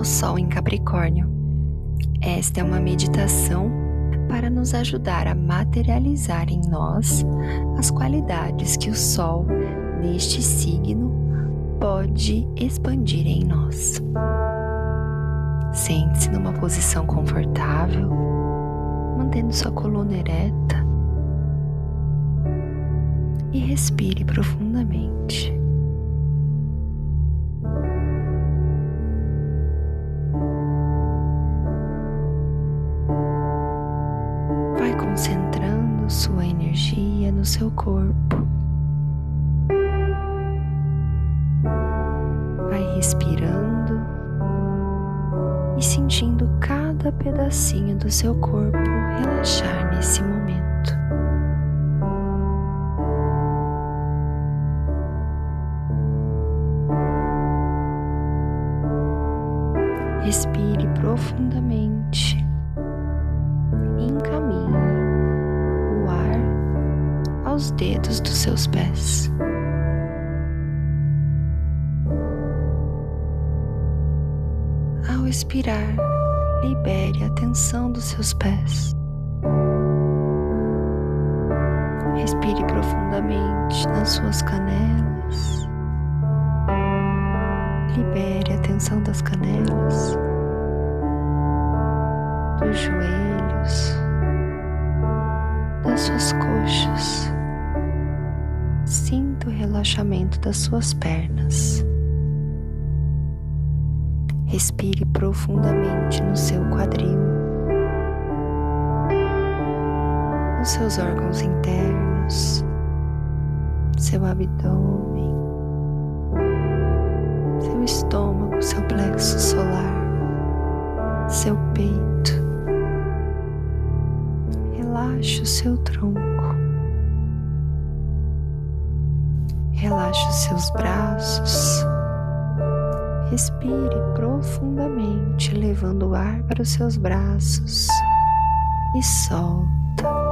ao Sol em Capricórnio. Esta é uma meditação para nos ajudar a materializar em nós as qualidades que o Sol, neste signo, pode expandir em nós. Sente-se numa posição confortável, mantendo sua coluna ereta e respire profundamente. Seu corpo relaxar nesse momento. Respire profundamente e encaminhe o ar aos dedos dos seus pés. Ao expirar, libere a tensão dos seus pés. Respire profundamente nas suas canelas Libere a tensão das canelas, dos joelhos, das suas coxas. Sinta o relaxamento das suas pernas. Respire profundamente no seu quadril, nos seus órgãos internos, seu abdômen seu estômago, seu plexo solar, seu peito. Relaxe o seu tronco. Relaxe os seus braços. Respire profundamente, levando o ar para os seus braços e solta.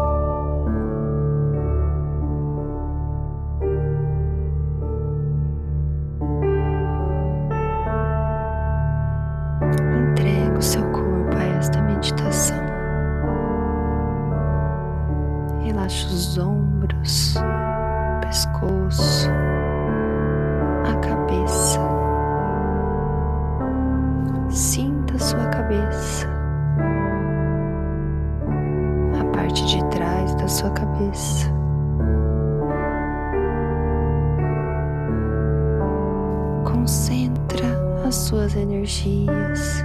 Sinta sua cabeça, a parte de trás da sua cabeça. Concentra as suas energias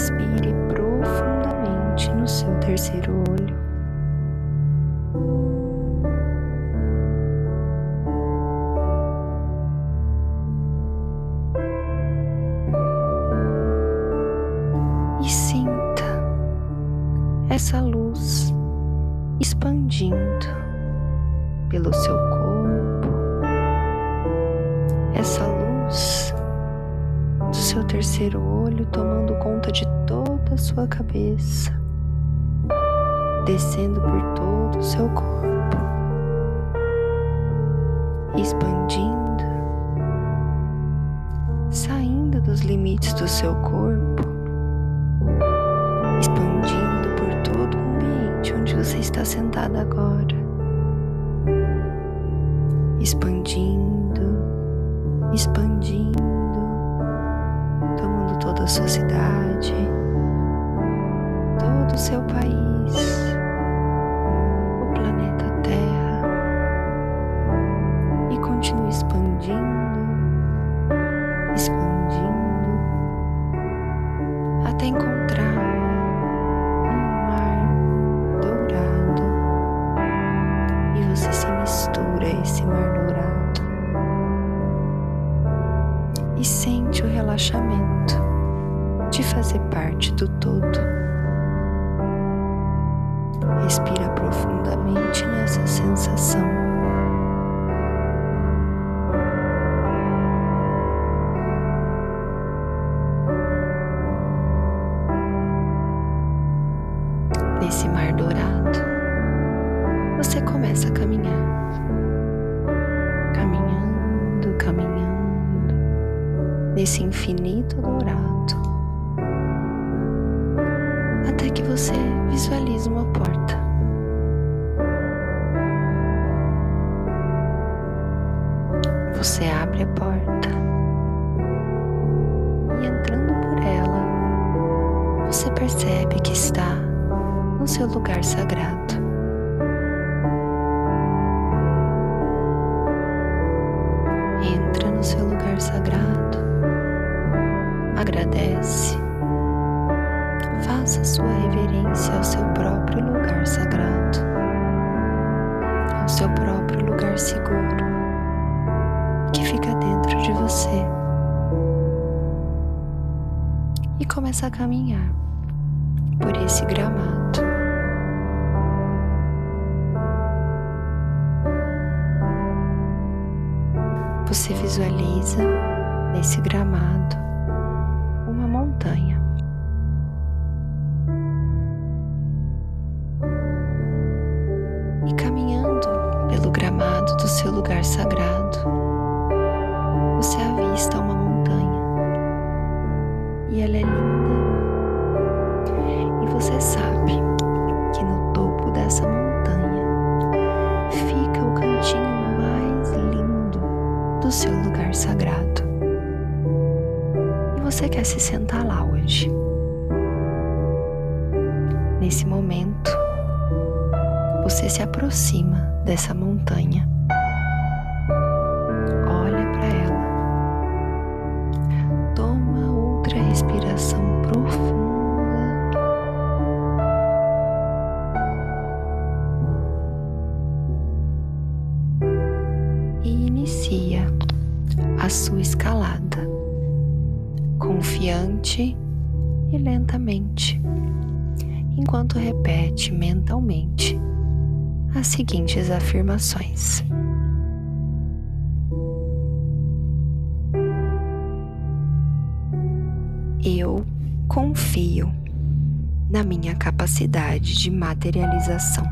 Respire profundamente no seu terceiro olho. Seu terceiro olho tomando conta de toda a sua cabeça, descendo por todo o seu corpo, expandindo, saindo dos limites do seu corpo, expandindo por todo o ambiente onde você está sentado agora expandindo, expandindo, toda a sua cidade, todo o seu país, o planeta Terra e continue expandindo, expandindo até encontrar esse mar dourado e sente o relaxamento de fazer parte do todo. Respira profundamente nessa sensação. Nesse mar dourado, você começa a caminhar. Caminhando, caminhando, nesse infinito dourado até que você visualiza uma porta. Você abre a porta e entrando por ela, você percebe que está no seu lugar sagrado. Entra no seu lugar sagrado, agradece, faça sua reverência ao seu próprio lugar sagrado, ao seu próprio lugar seguro que fica dentro de você e começa a caminhar por esse gramado. Você visualiza nesse gramado uma montanha. Lugar sagrado, você avista uma montanha e ela é linda. E você sabe que no topo dessa montanha fica o cantinho mais lindo do seu lugar sagrado. E você quer se sentar lá hoje. Nesse momento, você se aproxima dessa montanha E inicia a sua escalada, confiante e lentamente, enquanto repete mentalmente as seguintes afirmações. Eu confio na minha capacidade de materialização.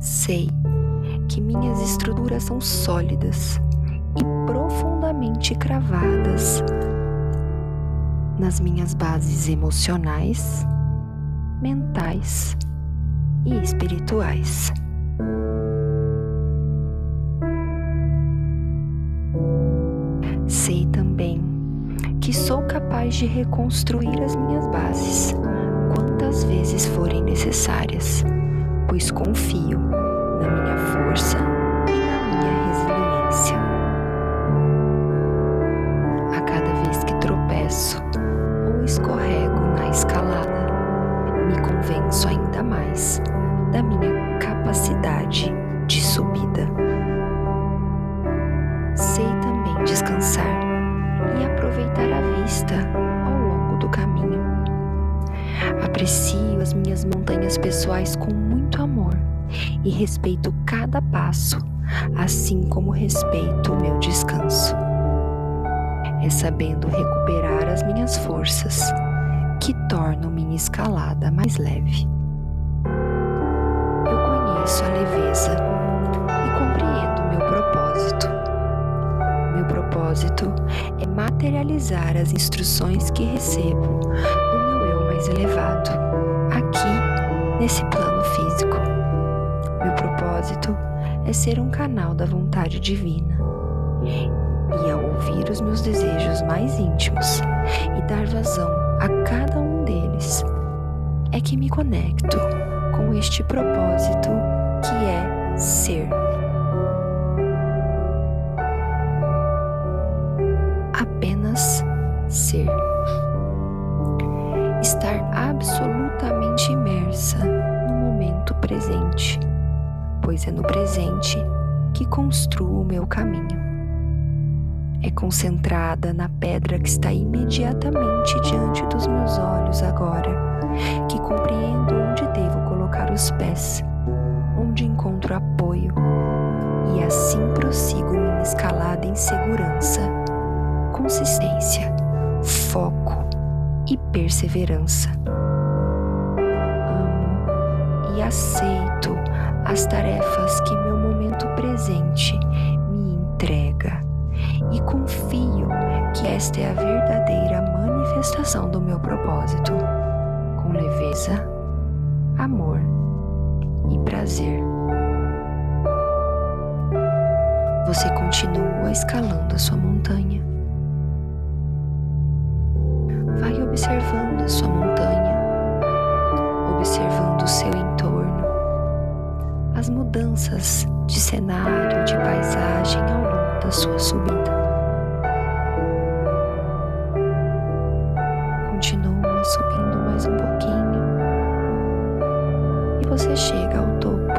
Sei que minhas estruturas são sólidas e profundamente cravadas nas minhas bases emocionais, mentais e espirituais. Sei também que sou capaz de reconstruir as minhas bases quantas vezes forem necessárias, pois confio na minha força pessoais com muito amor e respeito cada passo, assim como respeito o meu descanso. É sabendo recuperar as minhas forças que tornam minha escalada mais leve. Eu conheço a leveza e compreendo meu propósito meu propósito é materializar as instruções que recebo do meu eu mais elevado, aqui nesse plano físico. Meu propósito é ser um canal da vontade divina. E ao ouvir os meus desejos mais íntimos e dar vazão a cada um deles, é que me conecto com este propósito que é ser. Pois é no presente que construo o meu caminho. É concentrada na pedra que está imediatamente diante dos meus olhos agora, que compreendo onde devo colocar os pés, onde encontro apoio, e assim prossigo minha escalada em segurança consistência, foco e perseverança. aceito as tarefas que meu momento presente me entrega e confio que esta é a verdadeira manifestação do meu propósito, com leveza, amor e prazer. Você continua escalando a sua montanha. Mudanças de cenário, de paisagem ao longo da sua subida. Continua subindo mais um pouquinho e você chega ao topo.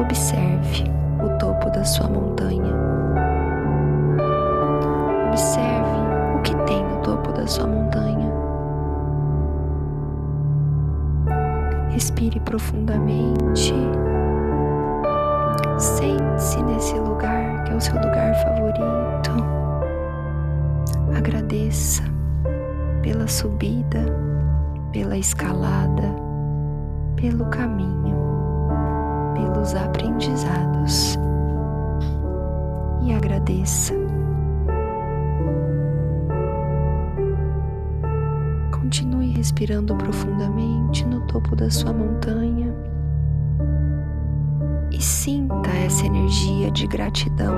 Observe o topo da sua montanha. Observe o que tem no topo da sua montanha. Respire profundamente. Sente-se nesse lugar que é o seu lugar favorito. Agradeça pela subida, pela escalada, pelo caminho, pelos aprendizados. E agradeça. Respirando profundamente no topo da sua montanha e sinta essa energia de gratidão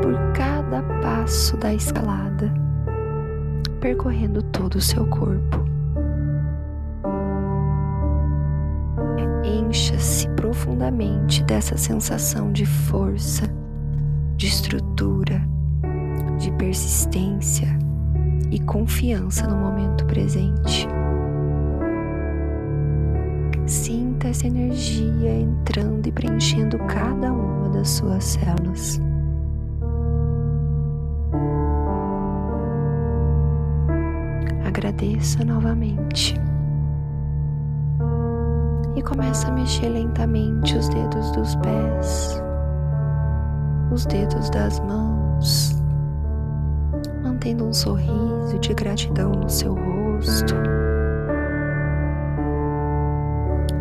por cada passo da escalada, percorrendo todo o seu corpo. Encha-se profundamente dessa sensação de força, de estrutura, de persistência e confiança no momento presente. Sinta essa energia entrando e preenchendo cada uma das suas células. Agradeça novamente. E começa a mexer lentamente os dedos dos pés, os dedos das mãos, mantendo um sorriso de gratidão no seu rosto.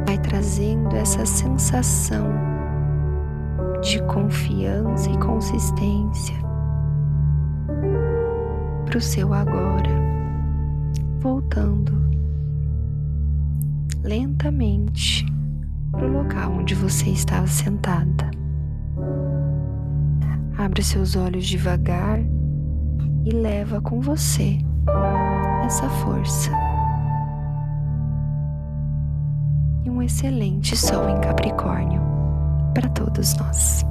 Vai trazendo essa sensação de confiança e consistência para o seu agora, voltando lentamente para o local onde você estava sentada. Abre seus olhos devagar e leva com você essa força. E um excelente sol em Capricórnio para todos nós.